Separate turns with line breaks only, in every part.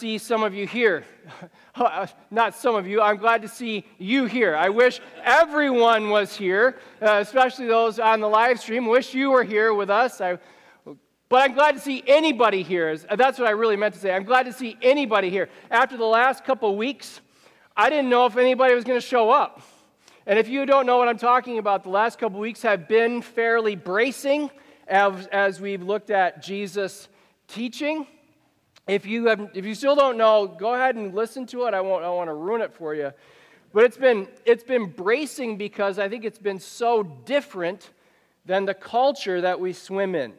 see some of you here. Not some of you, I'm glad to see you here. I wish everyone was here, uh, especially those on the live stream. Wish you were here with us. I, but I'm glad to see anybody here. That's what I really meant to say. I'm glad to see anybody here. After the last couple weeks, I didn't know if anybody was going to show up. And if you don't know what I'm talking about, the last couple weeks have been fairly bracing as, as we've looked at Jesus' teaching. If you, have, if you still don't know, go ahead and listen to it. I won't I want to ruin it for you. But it's been, it's been bracing because I think it's been so different than the culture that we swim in.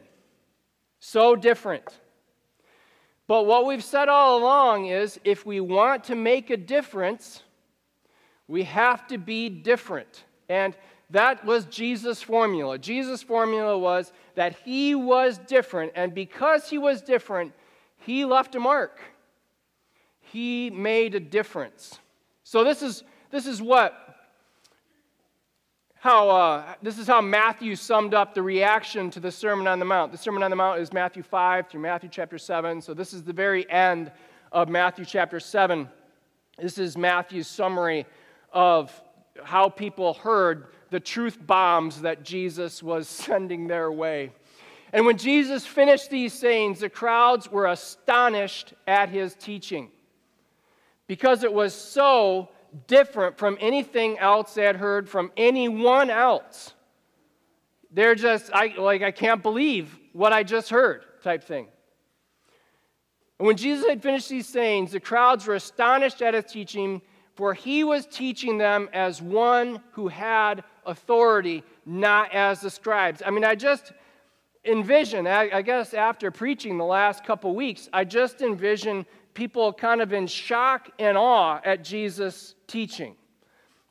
So different. But what we've said all along is if we want to make a difference, we have to be different. And that was Jesus' formula. Jesus' formula was that he was different, and because he was different, he left a mark. He made a difference. So this is this is what how uh, this is how Matthew summed up the reaction to the Sermon on the Mount. The Sermon on the Mount is Matthew 5 through Matthew chapter 7. So this is the very end of Matthew chapter 7. This is Matthew's summary of how people heard the truth bombs that Jesus was sending their way. And when Jesus finished these sayings, the crowds were astonished at his teaching because it was so different from anything else they had heard from anyone else. They're just, I, like, I can't believe what I just heard, type thing. And when Jesus had finished these sayings, the crowds were astonished at his teaching, for he was teaching them as one who had authority, not as the scribes. I mean, I just envision, I guess after preaching the last couple weeks, I just envision people kind of in shock and awe at Jesus' teaching.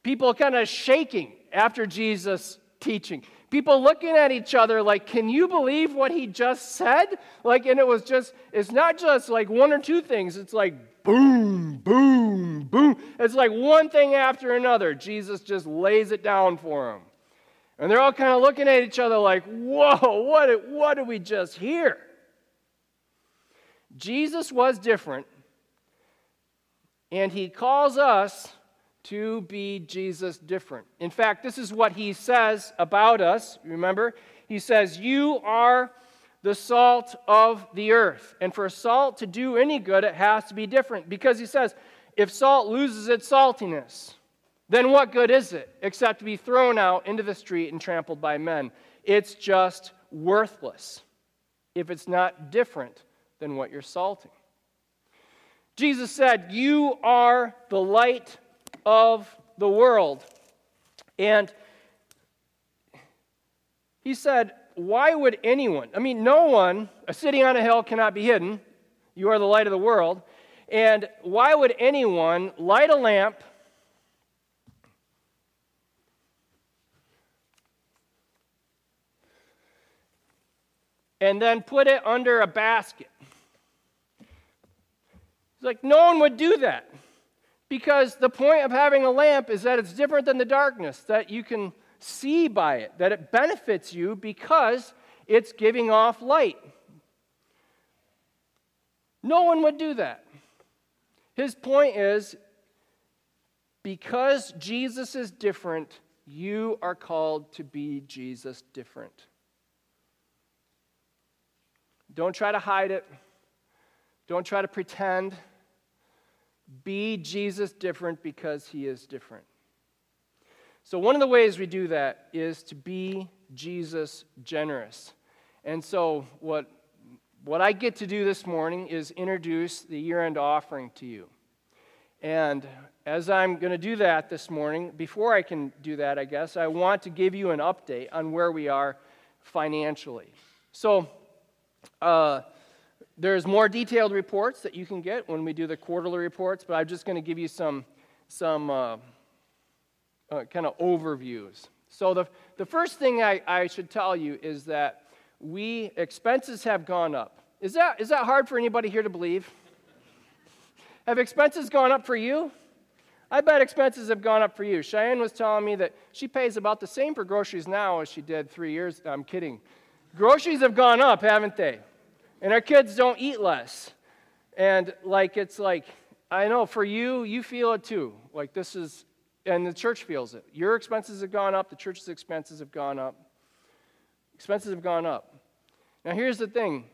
People kind of shaking after Jesus' teaching. People looking at each other like, can you believe what he just said? Like, and it was just, it's not just like one or two things, it's like boom, boom, boom. It's like one thing after another. Jesus just lays it down for them. And they're all kind of looking at each other like, whoa, what did, what did we just hear? Jesus was different, and he calls us to be Jesus different. In fact, this is what he says about us. Remember? He says, You are the salt of the earth. And for salt to do any good, it has to be different. Because he says, if salt loses its saltiness, then what good is it except to be thrown out into the street and trampled by men? It's just worthless if it's not different than what you're salting. Jesus said, You are the light of the world. And he said, Why would anyone? I mean, no one, a city on a hill cannot be hidden. You are the light of the world. And why would anyone light a lamp and then put it under a basket. It's like no one would do that because the point of having a lamp is that it's different than the darkness, that you can see by it, that it benefits you because it's giving off light. No one would do that. His point is because Jesus is different, you are called to be Jesus different. Don't try to hide it. Don't try to pretend. Be Jesus different because he is different. So, one of the ways we do that is to be Jesus generous. And so, what, what I get to do this morning is introduce the year end offering to you. And as I'm going to do that this morning, before I can do that, I guess, I want to give you an update on where we are financially. So, uh, there's more detailed reports that you can get when we do the quarterly reports, but I'm just going to give you some, some uh, uh, kind of overviews. So, the, the first thing I, I should tell you is that we expenses have gone up. Is that, is that hard for anybody here to believe? have expenses gone up for you? I bet expenses have gone up for you. Cheyenne was telling me that she pays about the same for groceries now as she did three years. I'm kidding. Groceries have gone up, haven't they? And our kids don't eat less. And like, it's like, I know for you, you feel it too. Like, this is, and the church feels it. Your expenses have gone up, the church's expenses have gone up. Expenses have gone up. Now, here's the thing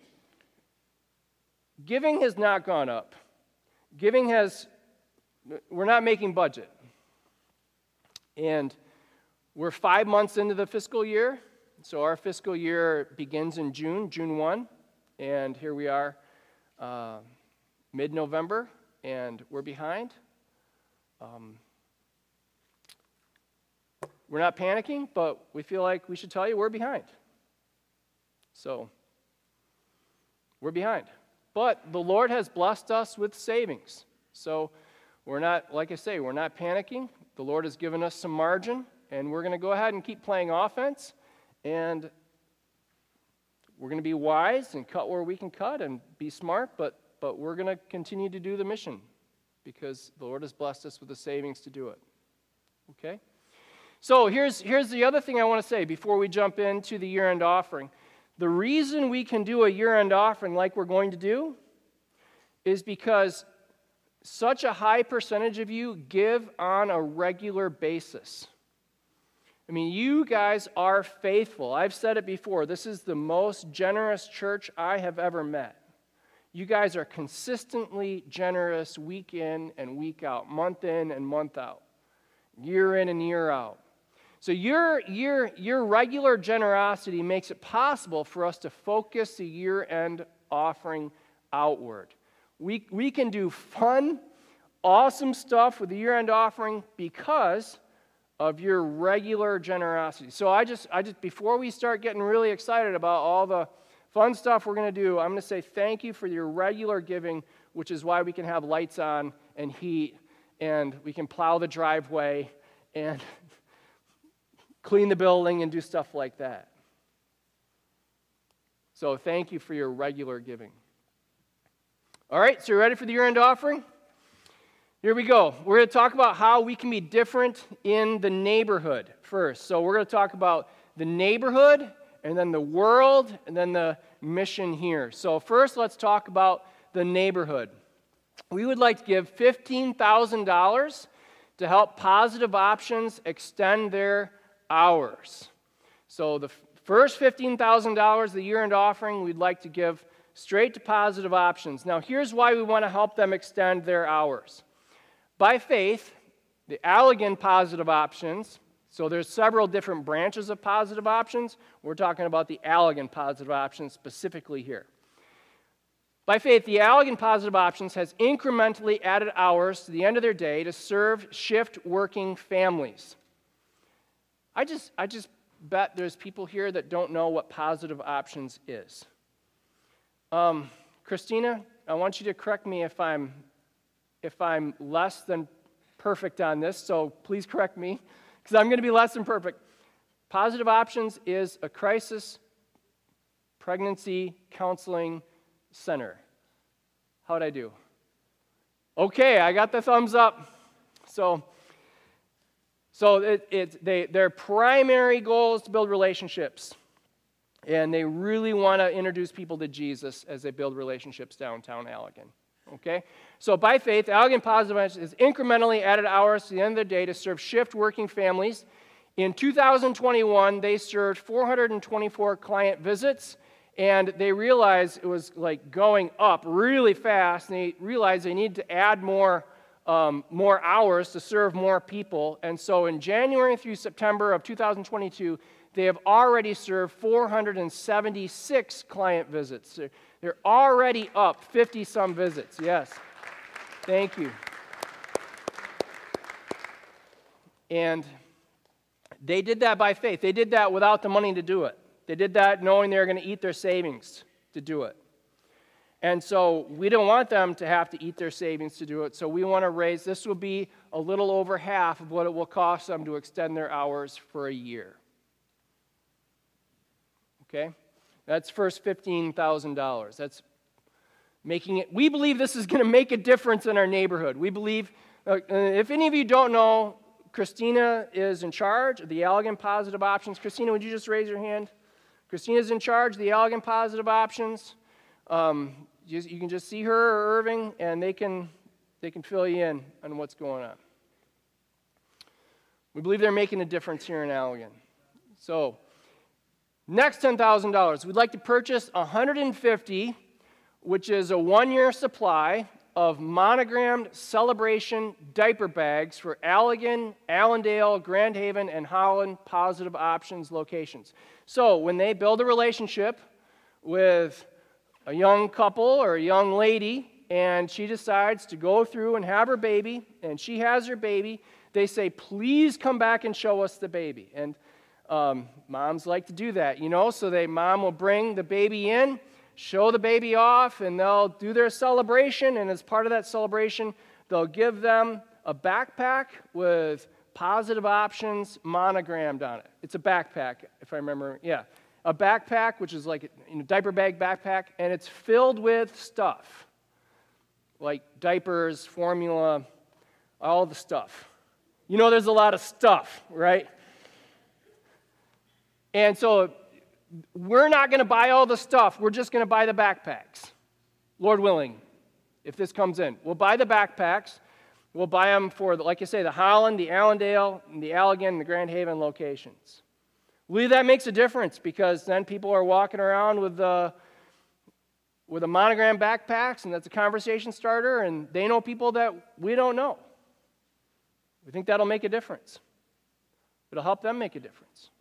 giving has not gone up. Giving has, we're not making budget. And we're five months into the fiscal year. So our fiscal year begins in June, June 1. And here we are, uh, mid November, and we're behind. Um, we're not panicking, but we feel like we should tell you we're behind. So, we're behind. But the Lord has blessed us with savings. So, we're not, like I say, we're not panicking. The Lord has given us some margin, and we're going to go ahead and keep playing offense. And we're going to be wise and cut where we can cut and be smart, but, but we're going to continue to do the mission because the Lord has blessed us with the savings to do it. Okay? So here's, here's the other thing I want to say before we jump into the year end offering. The reason we can do a year end offering like we're going to do is because such a high percentage of you give on a regular basis. I mean, you guys are faithful. I've said it before. This is the most generous church I have ever met. You guys are consistently generous week in and week out, month in and month out, year in and year out. So, your, your, your regular generosity makes it possible for us to focus the year end offering outward. We, we can do fun, awesome stuff with the year end offering because of your regular generosity. So I just I just before we start getting really excited about all the fun stuff we're going to do, I'm going to say thank you for your regular giving, which is why we can have lights on and heat and we can plow the driveway and clean the building and do stuff like that. So thank you for your regular giving. All right, so you ready for the year end offering? Here we go. We're going to talk about how we can be different in the neighborhood first. So, we're going to talk about the neighborhood, and then the world, and then the mission here. So, first, let's talk about the neighborhood. We would like to give $15,000 to help Positive Options extend their hours. So, the first $15,000, the year end offering, we'd like to give straight to Positive Options. Now, here's why we want to help them extend their hours. By faith, the Allegan positive options, so there's several different branches of positive options. We're talking about the Allegan positive options specifically here. By faith, the Allegan positive options has incrementally added hours to the end of their day to serve shift working families. I just, I just bet there's people here that don't know what positive options is. Um, Christina, I want you to correct me if I'm if I'm less than perfect on this, so please correct me, because I'm going to be less than perfect. Positive Options is a crisis pregnancy counseling center. How'd I do? Okay, I got the thumbs up. So, so it, it, they, their primary goal is to build relationships. And they really want to introduce people to Jesus as they build relationships downtown Allegan. Okay? So by faith, Allegan Positive is incrementally added hours to the end of the day to serve shift working families. In 2021, they served 424 client visits, and they realized it was like going up really fast, and they realized they needed to add more, um, more hours to serve more people. And so in January through September of 2022, they have already served 476 client visits. They're already up 50 some visits, yes. Thank you. And they did that by faith. They did that without the money to do it. They did that knowing they were going to eat their savings to do it. And so we don't want them to have to eat their savings to do it. So we want to raise this will be a little over half of what it will cost them to extend their hours for a year. Okay? That's first $15,000. That's making it. We believe this is going to make a difference in our neighborhood. We believe, uh, if any of you don't know, Christina is in charge of the Allegan Positive Options. Christina, would you just raise your hand? Christina's in charge of the Allegan Positive Options. Um, just, you can just see her or Irving, and they can, they can fill you in on what's going on. We believe they're making a difference here in Allegan. So, next $10,000, we'd like to purchase 150, which is a one year supply of monogrammed celebration diaper bags for Allegan, Allendale, Grand Haven, and Holland Positive Options locations. So, when they build a relationship with a young couple or a young lady, and she decides to go through and have her baby, and she has her baby, they say, Please come back and show us the baby. And um, moms like to do that, you know, so they mom will bring the baby in, show the baby off, and they'll do their celebration. And as part of that celebration, they'll give them a backpack with positive options monogrammed on it. It's a backpack, if I remember. Yeah, a backpack, which is like a diaper bag backpack, and it's filled with stuff like diapers, formula, all the stuff. You know, there's a lot of stuff, right? And so we're not going to buy all the stuff. We're just going to buy the backpacks, Lord willing, if this comes in. We'll buy the backpacks. We'll buy them for, like I say, the Holland, the Allendale, the Allegan, and the Grand Haven locations. We believe that makes a difference because then people are walking around with, uh, with a monogram backpacks, and that's a conversation starter, and they know people that we don't know. We think that'll make a difference. It'll help them make a difference.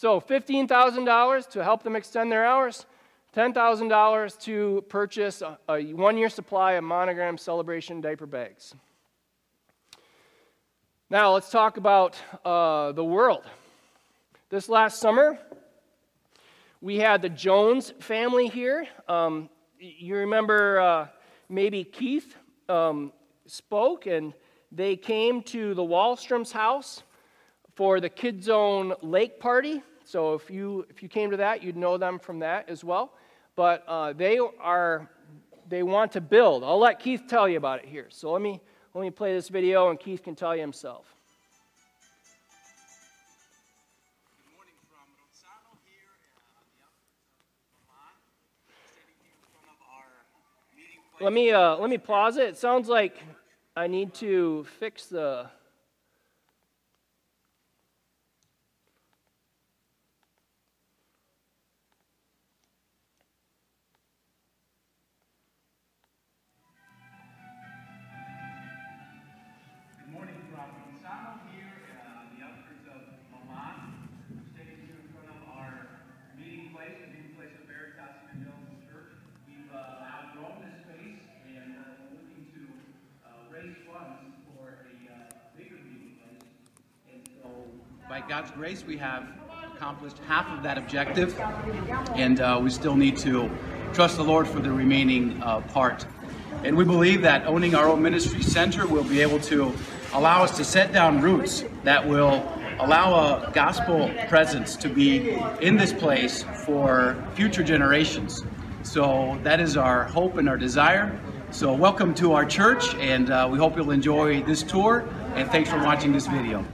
So $15,000 to help them extend their hours, $10,000 to purchase a, a one year supply of monogram celebration diaper bags. Now, let's talk about uh, the world. This last summer, we had the Jones family here. Um, you remember uh, maybe Keith um, spoke, and they came to the Wallstrom's house for the Kid Zone Lake Party. So if you, if you came to that, you'd know them from that as well. But uh, they are, they want to build. I'll let Keith tell you about it here. So let me, let me play this video and Keith can tell you himself. Let me, uh, let me pause it. It sounds like I need to fix the
by God's grace, we have accomplished half of that objective, and uh, we still need to trust the Lord for the remaining uh, part. And we believe that owning our own ministry center will be able to allow us to set down roots that will allow a gospel presence to be in this place for future generations. So that is our hope and our desire. So welcome to our church, and uh, we hope you'll enjoy this tour. And thanks for watching this video.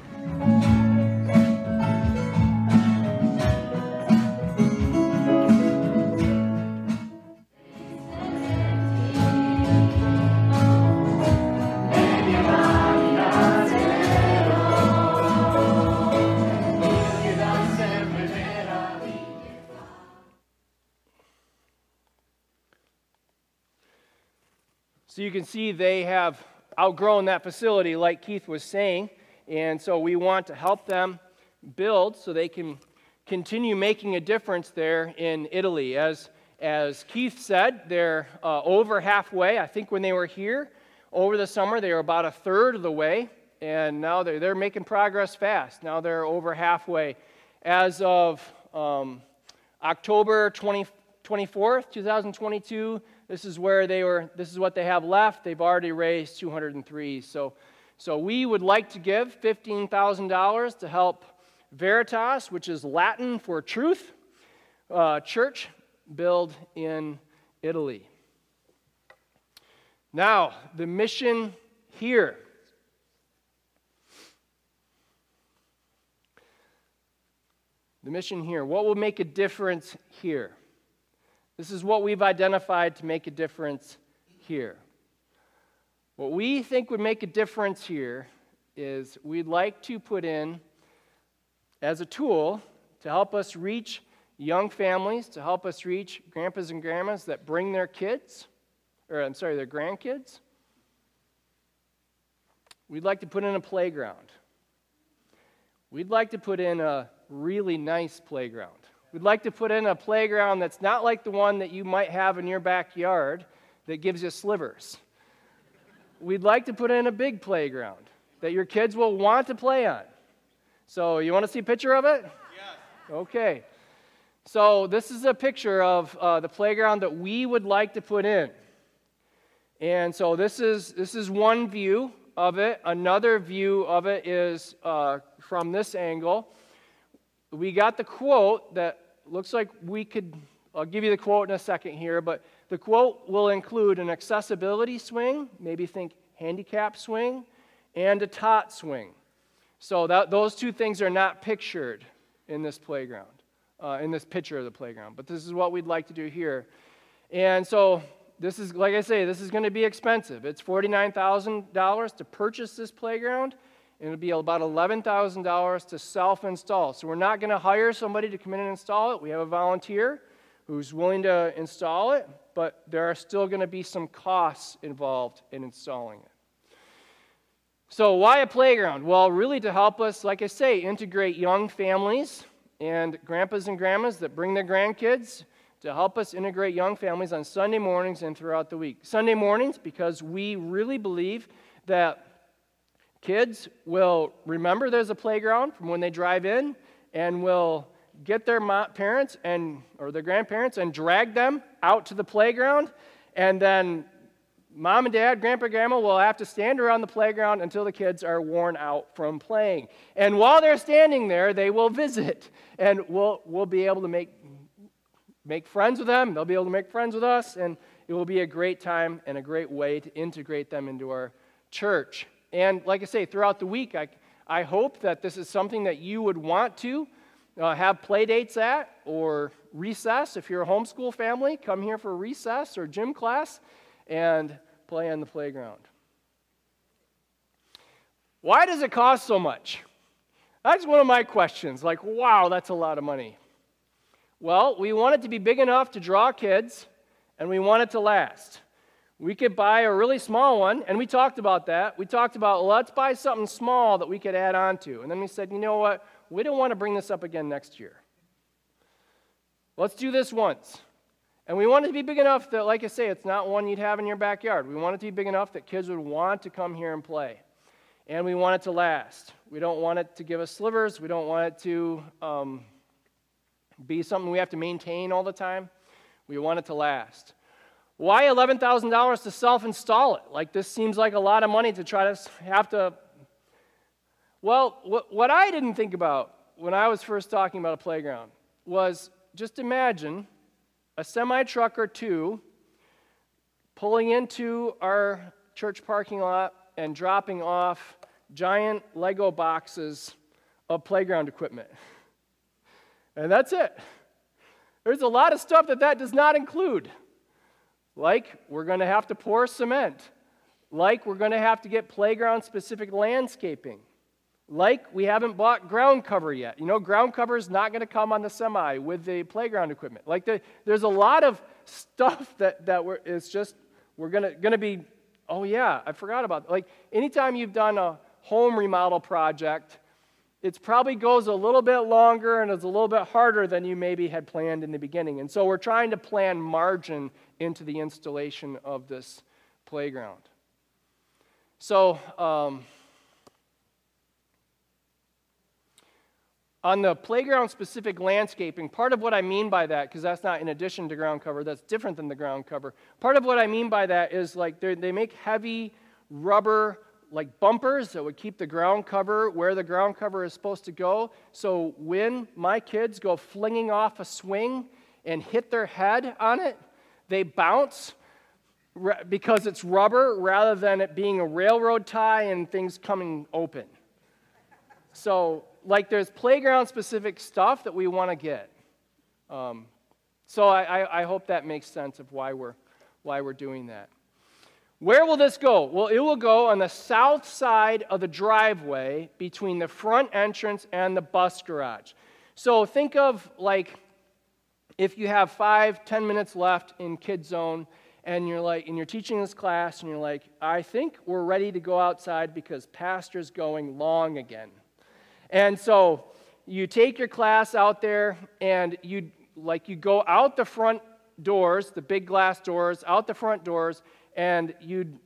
Can see they have outgrown that facility, like Keith was saying. And so we want to help them build so they can continue making a difference there in Italy. As, as Keith said, they're uh, over halfway. I think when they were here over the summer, they were about a third of the way. And now they're, they're making progress fast. Now they're over halfway. As of um, October 20, 24th, 2022, this is where they were, this is what they have left. They've already raised 203. So, so we would like to give $15,000 to help Veritas, which is Latin for truth, uh, church build in Italy. Now, the mission here. The mission here. What will make a difference here? This is what we've identified to make a difference here. What we think would make a difference here is we'd like to put in as a tool to help us reach young families, to help us reach grandpas and grandmas that bring their kids, or I'm sorry, their grandkids. We'd like to put in a playground. We'd like to put in a really nice playground. We'd like to put in a playground that's not like the one that you might have in your backyard that gives you slivers. We'd like to put in a big playground that your kids will want to play on. So, you want to see a picture of it?
Yes.
Okay. So, this is a picture of uh, the playground that we would like to put in. And so, this is, this is one view of it. Another view of it is uh, from this angle. We got the quote that looks like we could, I'll give you the quote in a second here, but the quote will include an accessibility swing, maybe think handicap swing, and a tot swing. So that, those two things are not pictured in this playground, uh, in this picture of the playground. But this is what we'd like to do here. And so this is, like I say, this is going to be expensive. It's $49,000 to purchase this playground and it'll be about $11,000 to self install. So we're not going to hire somebody to come in and install it. We have a volunteer who's willing to install it, but there are still going to be some costs involved in installing it. So, why a playground? Well, really to help us, like I say, integrate young families and grandpas and grandmas that bring their grandkids to help us integrate young families on Sunday mornings and throughout the week. Sunday mornings, because we really believe that Kids will remember there's a playground from when they drive in and will get their parents and or their grandparents and drag them out to the playground. And then mom and dad grandpa grandma will have to stand around the playground until the kids are worn out from playing. And while they're standing there they will visit and we'll, we'll be able to make, make friends with them. They'll be able to make friends with us and it will be a great time and a great way to integrate them into our church and like I say, throughout the week, I, I hope that this is something that you would want to uh, have play dates at or recess. If you're a homeschool family, come here for recess or gym class and play on the playground. Why does it cost so much? That's one of my questions. Like, wow, that's a lot of money. Well, we want it to be big enough to draw kids, and we want it to last. We could buy a really small one, and we talked about that. We talked about let's buy something small that we could add on to. And then we said, you know what? We don't want to bring this up again next year. Let's do this once. And we want it to be big enough that, like I say, it's not one you'd have in your backyard. We want it to be big enough that kids would want to come here and play. And we want it to last. We don't want it to give us slivers. We don't want it to um, be something we have to maintain all the time. We want it to last. Why $11,000 to self install it? Like, this seems like a lot of money to try to have to. Well, what I didn't think about when I was first talking about a playground was just imagine a semi truck or two pulling into our church parking lot and dropping off giant Lego boxes of playground equipment. And that's it. There's a lot of stuff that that does not include. Like we're going to have to pour cement. Like we're going to have to get playground specific landscaping. Like we haven't bought ground cover yet. You know, ground cover is not going to come on the semi with the playground equipment. Like the, there's a lot of stuff that, that we're, it's just, we're going to, going to be, oh yeah, I forgot about that. Like anytime you've done a home remodel project, it probably goes a little bit longer and is a little bit harder than you maybe had planned in the beginning. And so we're trying to plan margin into the installation of this playground. So, um, on the playground specific landscaping, part of what I mean by that, because that's not in addition to ground cover, that's different than the ground cover. Part of what I mean by that is like they make heavy rubber like bumpers that would keep the ground cover where the ground cover is supposed to go. So when my kids go flinging off a swing and hit their head on it, they bounce because it's rubber rather than it being a railroad tie and things coming open. So, like, there's playground specific stuff that we want to get. Um, So I, I, I hope that makes sense of why we're, why we're doing that. Where will this go? Well, it will go on the south side of the driveway between the front entrance and the bus garage. So think of like if you have five, ten minutes left in Kid Zone and you're like, and you're teaching this class and you're like, I think we're ready to go outside because Pastor's going long again. And so you take your class out there and you like you go out the front doors, the big glass doors, out the front doors, and you'd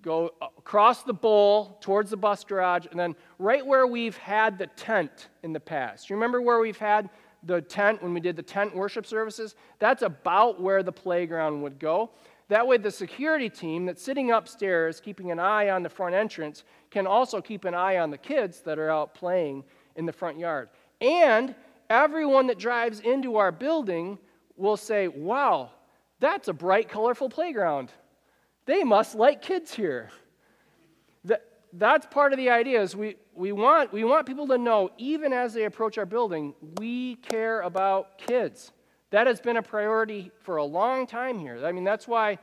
go across the bowl towards the bus garage, and then right where we've had the tent in the past. You remember where we've had the tent when we did the tent worship services? That's about where the playground would go. That way, the security team that's sitting upstairs, keeping an eye on the front entrance, can also keep an eye on the kids that are out playing in the front yard. And everyone that drives into our building will say, Wow, that's a bright, colorful playground. They must like kids here. That, that's part of the idea is we, we, want, we want people to know, even as they approach our building, we care about kids. That has been a priority for a long time here. I mean, that's why,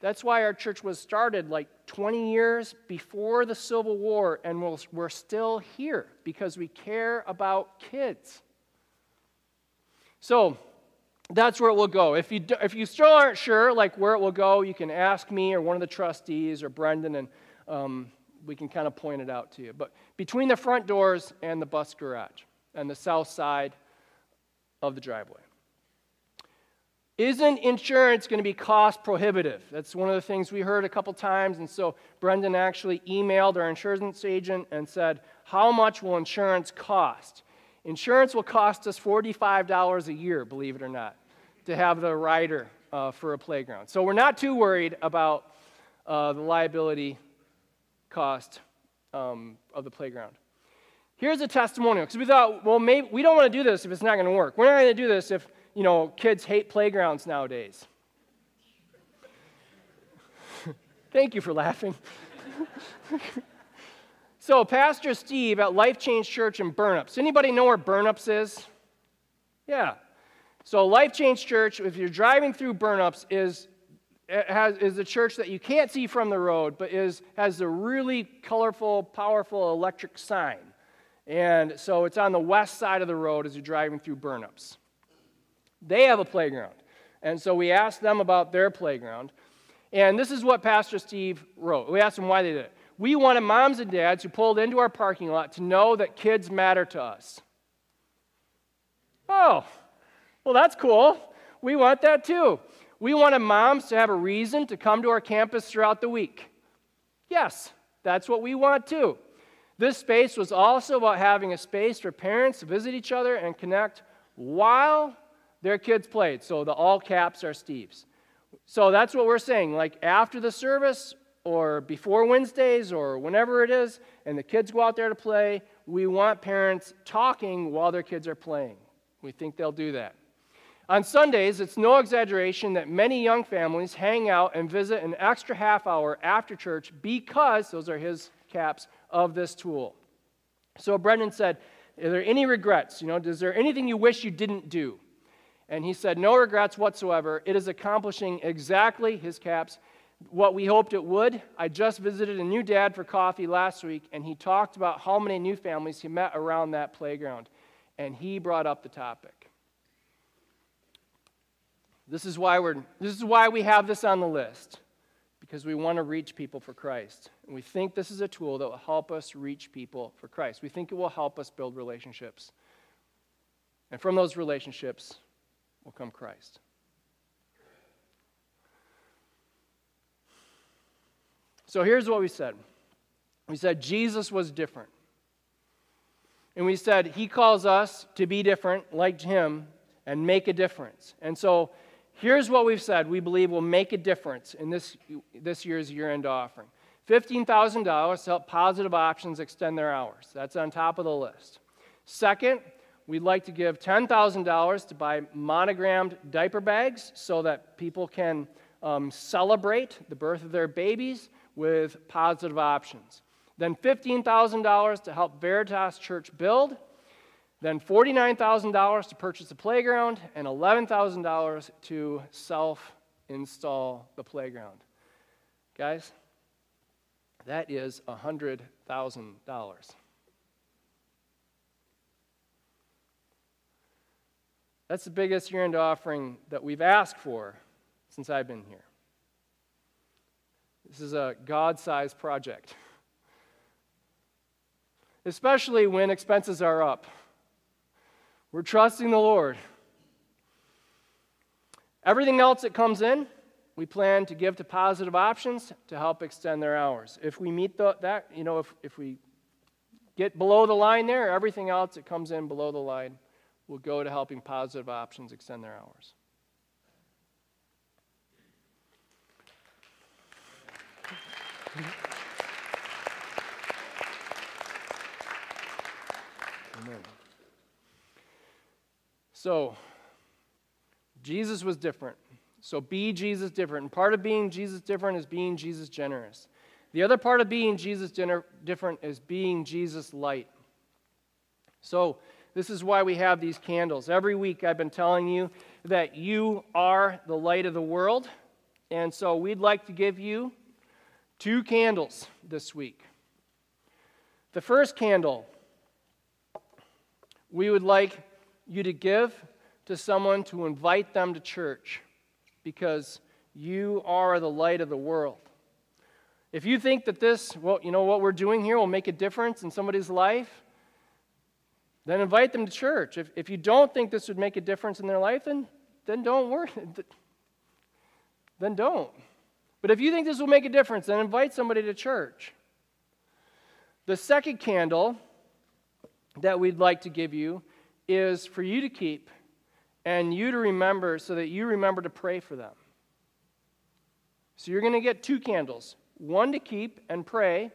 that's why our church was started like 20 years before the Civil War, and we're, we're still here because we care about kids. So, that's where it will go. If you, if you still aren't sure, like where it will go, you can ask me or one of the trustees or Brendan, and um, we can kind of point it out to you. But between the front doors and the bus garage and the south side of the driveway. Isn't insurance going to be cost prohibitive? That's one of the things we heard a couple times. And so Brendan actually emailed our insurance agent and said, How much will insurance cost? Insurance will cost us $45 a year, believe it or not to have the rider uh, for a playground. So we're not too worried about uh, the liability cost um, of the playground. Here's a testimonial because we thought, well, maybe we don't want to do this if it's not going to work. We're not going to do this if you know kids hate playgrounds nowadays. Thank you for laughing. so, Pastor Steve at Life Change Church in Burnips. Anybody know where Burnips is? Yeah, so, Life Change Church, if you're driving through Burnips, is has, is a church that you can't see from the road, but is, has a really colorful, powerful electric sign. And so it's on the west side of the road as you're driving through Burnips. They have a playground. And so we asked them about their playground. And this is what Pastor Steve wrote. We asked them why they did it. We wanted moms and dads who pulled into our parking lot to know that kids matter to us. Oh, well, that's cool. We want that too. We wanted moms to have a reason to come to our campus throughout the week. Yes, that's what we want too. This space was also about having a space for parents to visit each other and connect while their kids played. So the all caps are Steve's. So that's what we're saying. Like after the service or before Wednesdays or whenever it is, and the kids go out there to play, we want parents talking while their kids are playing. We think they'll do that. On Sundays, it's no exaggeration that many young families hang out and visit an extra half hour after church because, those are his caps, of this tool. So Brendan said, Are there any regrets? You know, is there anything you wish you didn't do? And he said, No regrets whatsoever. It is accomplishing exactly, his caps, what we hoped it would. I just visited a new dad for coffee last week, and he talked about how many new families he met around that playground. And he brought up the topic. This is why we're this is why we have this on the list because we want to reach people for Christ. And we think this is a tool that will help us reach people for Christ. We think it will help us build relationships. And from those relationships will come Christ. So here's what we said. We said Jesus was different. And we said he calls us to be different like him and make a difference. And so Here's what we've said we believe will make a difference in this, this year's year end offering $15,000 to help positive options extend their hours. That's on top of the list. Second, we'd like to give $10,000 to buy monogrammed diaper bags so that people can um, celebrate the birth of their babies with positive options. Then $15,000 to help Veritas Church build then $49,000 to purchase a playground, and $11,000 to self install the playground. Guys, that is $100,000. That's the biggest year end offering that we've asked for since I've been here. This is a God sized project, especially when expenses are up. We're trusting the Lord. Everything else that comes in, we plan to give to positive options to help extend their hours. If we meet the, that, you know, if, if we get below the line there, everything else that comes in below the line will go to helping positive options extend their hours. Amen. So, Jesus was different. So, be Jesus different. And part of being Jesus different is being Jesus generous. The other part of being Jesus different is being Jesus light. So, this is why we have these candles. Every week I've been telling you that you are the light of the world. And so we'd like to give you two candles this week. The first candle we would like you to give to someone to invite them to church because you are the light of the world. If you think that this, well, you know, what we're doing here will make a difference in somebody's life, then invite them to church. If, if you don't think this would make a difference in their life, then, then don't worry. then don't. But if you think this will make a difference, then invite somebody to church. The second candle that we'd like to give you is for you to keep and you to remember so that you remember to pray for them. So you're going to get two candles one to keep and pray,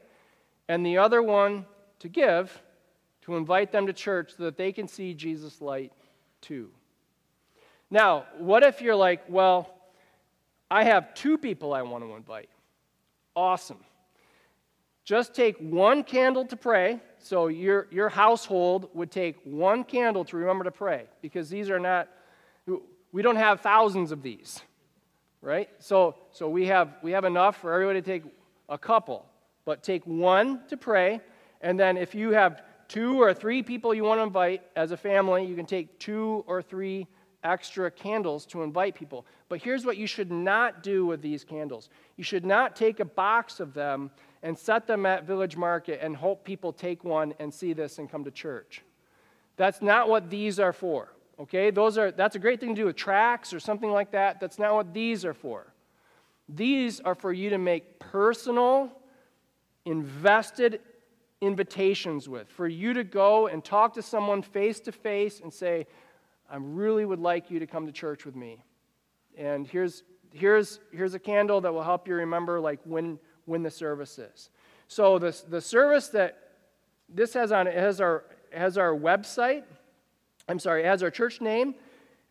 and the other one to give to invite them to church so that they can see Jesus' light too. Now, what if you're like, well, I have two people I want to invite? Awesome. Just take one candle to pray. So your, your household would take one candle to remember to pray because these are not, we don't have thousands of these, right? So, so we, have, we have enough for everybody to take a couple, but take one to pray. And then if you have two or three people you want to invite as a family, you can take two or three extra candles to invite people. But here's what you should not do with these candles you should not take a box of them and set them at Village Market and hope people take one and see this and come to church. That's not what these are for. Okay? Those are that's a great thing to do with tracks or something like that. That's not what these are for. These are for you to make personal, invested invitations with, for you to go and talk to someone face to face and say, I really would like you to come to church with me. And here's, here's, here's a candle that will help you remember like when, when the service is. So the, the service that this has on it has our, has our website. I'm sorry, has our church name,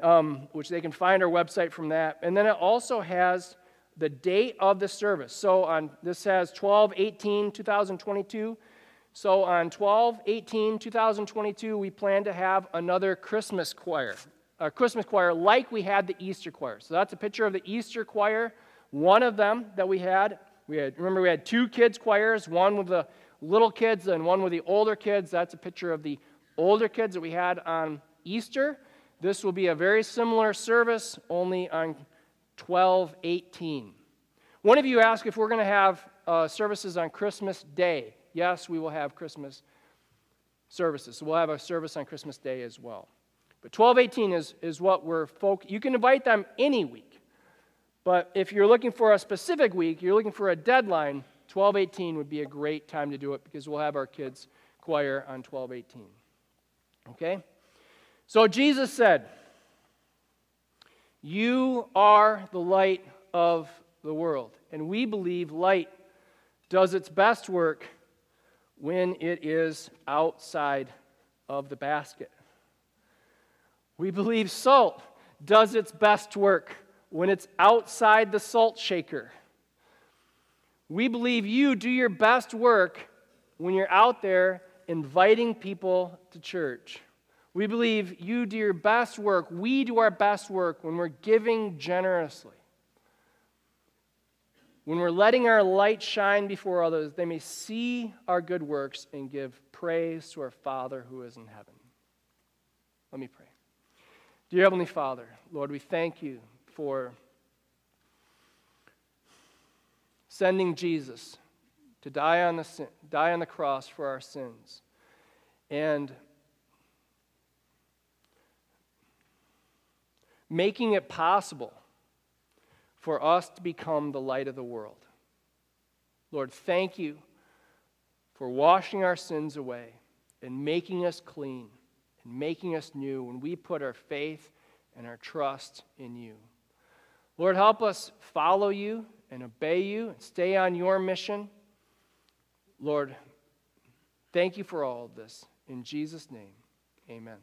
um, which they can find our website from that. And then it also has the date of the service. So on this has 12 18 2022. So on 12 18 2022, we plan to have another Christmas choir, a Christmas choir like we had the Easter choir. So that's a picture of the Easter choir, one of them that we had. We had remember we had two kids choirs, one with the little kids and one with the older kids. That's a picture of the older kids that we had on Easter. This will be a very similar service, only on 12 18. One of you asked if we're going to have uh, services on Christmas Day. Yes, we will have Christmas services. So we'll have a service on Christmas Day as well. But 1218 is, is what we're focused. You can invite them any week. But if you're looking for a specific week, you're looking for a deadline, 1218 would be a great time to do it because we'll have our kids choir on 1218. Okay? So Jesus said, You are the light of the world. And we believe light does its best work when it is outside of the basket. We believe salt does its best work when it's outside the salt shaker. We believe you do your best work when you're out there inviting people to church. We believe you do your best work. We do our best work when we're giving generously. When we're letting our light shine before others, they may see our good works and give praise to our Father who is in heaven. Let me pray. Dear Heavenly Father, Lord, we thank you for sending Jesus to die on the, die on the cross for our sins. And making it possible for us to become the light of the world. Lord, thank you for washing our sins away and making us clean and making us new when we put our faith and our trust in you. Lord, help us follow you and obey you and stay on your mission. Lord, thank you for all of this. In Jesus' name, amen.